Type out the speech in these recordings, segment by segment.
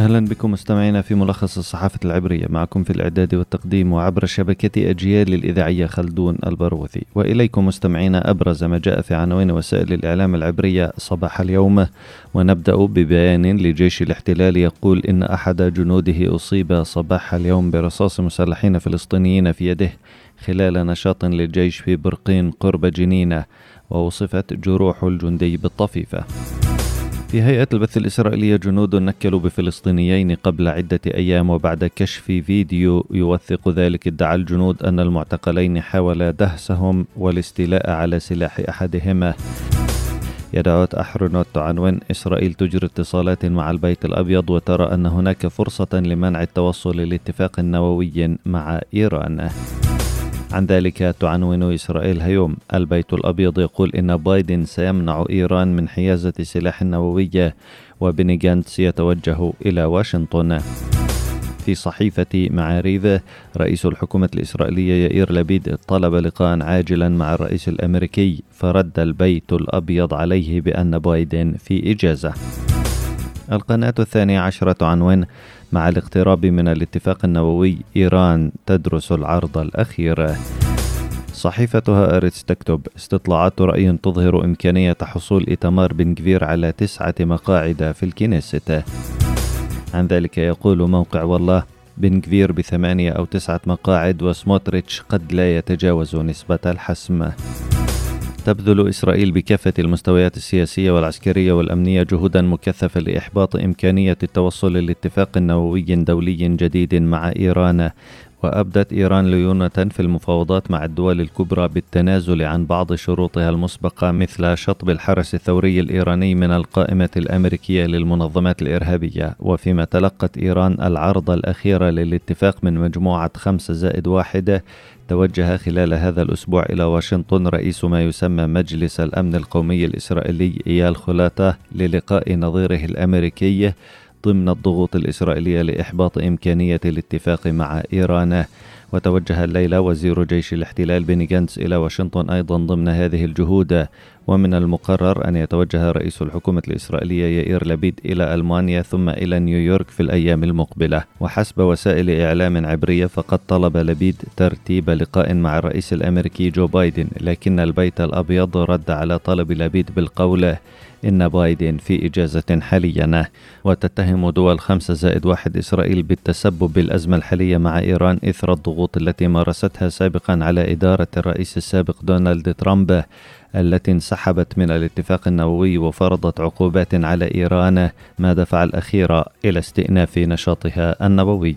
أهلا بكم مستمعينا في ملخص الصحافة العبرية. معكم في الإعداد والتقديم وعبر شبكة أجيال الإذاعية خلدون البروثي. وإليكم مستمعينا أبرز ما جاء في عناوين وسائل الإعلام العبرية صباح اليوم. ونبدأ ببيان لجيش الاحتلال يقول إن أحد جنوده أصيب صباح اليوم برصاص مسلحين فلسطينيين في يده خلال نشاط للجيش في برقين قرب جنينة ووصفت جروح الجندي بالطفيفة. في هيئة البث الإسرائيلية جنود نكلوا بفلسطينيين قبل عدة أيام وبعد كشف فيديو يوثق ذلك ادعى الجنود أن المعتقلين حاول دهسهم والاستيلاء على سلاح أحدهما. يدعوت أحرنوت عنوان إسرائيل تجري اتصالات مع البيت الأبيض وترى أن هناك فرصة لمنع التوصل لاتفاق نووي مع إيران. عن ذلك تعنون إسرائيل هيوم. البيت الأبيض يقول إن بايدن سيمنع إيران من حيازة سلاح نووي وبنيغانتس يتوجه إلى واشنطن. في صحيفة معاريف رئيس الحكومة الإسرائيلية يائير لبيد طلب لقاء عاجلا مع الرئيس الأمريكي فرد البيت الأبيض عليه بأن بايدن في إجازة. القناة الثانية عشرة عنوان مع الاقتراب من الاتفاق النووي إيران تدرس العرض الأخير. صحيفة هآرتس تكتب استطلاعات رأي تظهر إمكانية حصول إتمار بن كفير على تسعة مقاعد في الكنيست. عن ذلك يقول موقع والله بن كفير بثمانية أو تسعة مقاعد وسموتريتش قد لا يتجاوز نسبة الحسم. تبذل إسرائيل بكافة المستويات السياسية والعسكرية والأمنية جهودا مكثفة لإحباط إمكانية التوصل لاتفاق نووي دولي جديد مع إيران. وأبدت إيران ليونة في المفاوضات مع الدول الكبرى بالتنازل عن بعض شروطها المسبقة مثل شطب الحرس الثوري الإيراني من القائمة الأمريكية للمنظمات الإرهابية وفيما تلقت إيران العرض الأخير للاتفاق من مجموعة خمسة زائد واحدة توجه خلال هذا الأسبوع إلى واشنطن رئيس ما يسمى مجلس الأمن القومي الإسرائيلي إيال خلاتة للقاء نظيره الأمريكي ضمن الضغوط الإسرائيلية لإحباط إمكانية الاتفاق مع إيران. وتوجه الليلة وزير جيش الاحتلال بني جانتس إلى واشنطن أيضا ضمن هذه الجهود. ومن المقرر أن يتوجه رئيس الحكومة الإسرائيلية يائير لبيد إلى ألمانيا ثم إلى نيويورك في الأيام المقبلة. وحسب وسائل إعلام عبرية فقد طلب لبيد ترتيب لقاء مع الرئيس الأمريكي جو بايدن لكن البيت الأبيض رد على طلب لبيد بالقول إن بايدن في إجازة حاليا. وتتهم دول خمسة زائد واحد إسرائيل بالتسبب بالأزمة الحالية مع إيران إثر الضغوط التي مارستها سابقا على إدارة الرئيس السابق دونالد ترامب. التي انسحبت من الاتفاق النووي وفرضت عقوبات على إيران. ما دفع الأخير إلى استئناف نشاطها النووي؟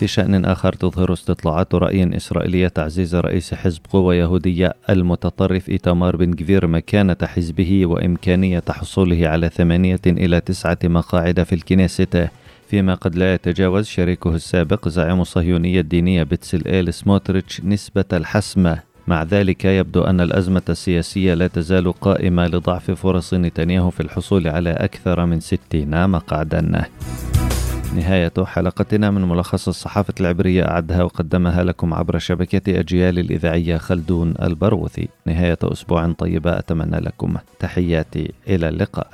في شأن آخر تظهر استطلاعات رأي إسرائيلية تعزيز رئيس حزب قوة يهودية المتطرف إيتامار بن جفير مكانة حزبه وإمكانية حصوله على ثمانية إلى تسعة مقاعد في الكنيست. فيما قد لا يتجاوز شريكه السابق زعيم الصهيونية الدينية بتسل إيل سموتريتش نسبة الحسم مع ذلك يبدو أن الأزمة السياسية لا تزال قائمة لضعف فرص نتنياهو في الحصول على أكثر من ستين مقعدا. نهاية حلقتنا من ملخص الصحافة العبرية أعدها وقدمها لكم عبر شبكة أجيال الإذاعية خلدون البروثي. نهاية أسبوع طيبة أتمنى لكم تحياتي إلى اللقاء.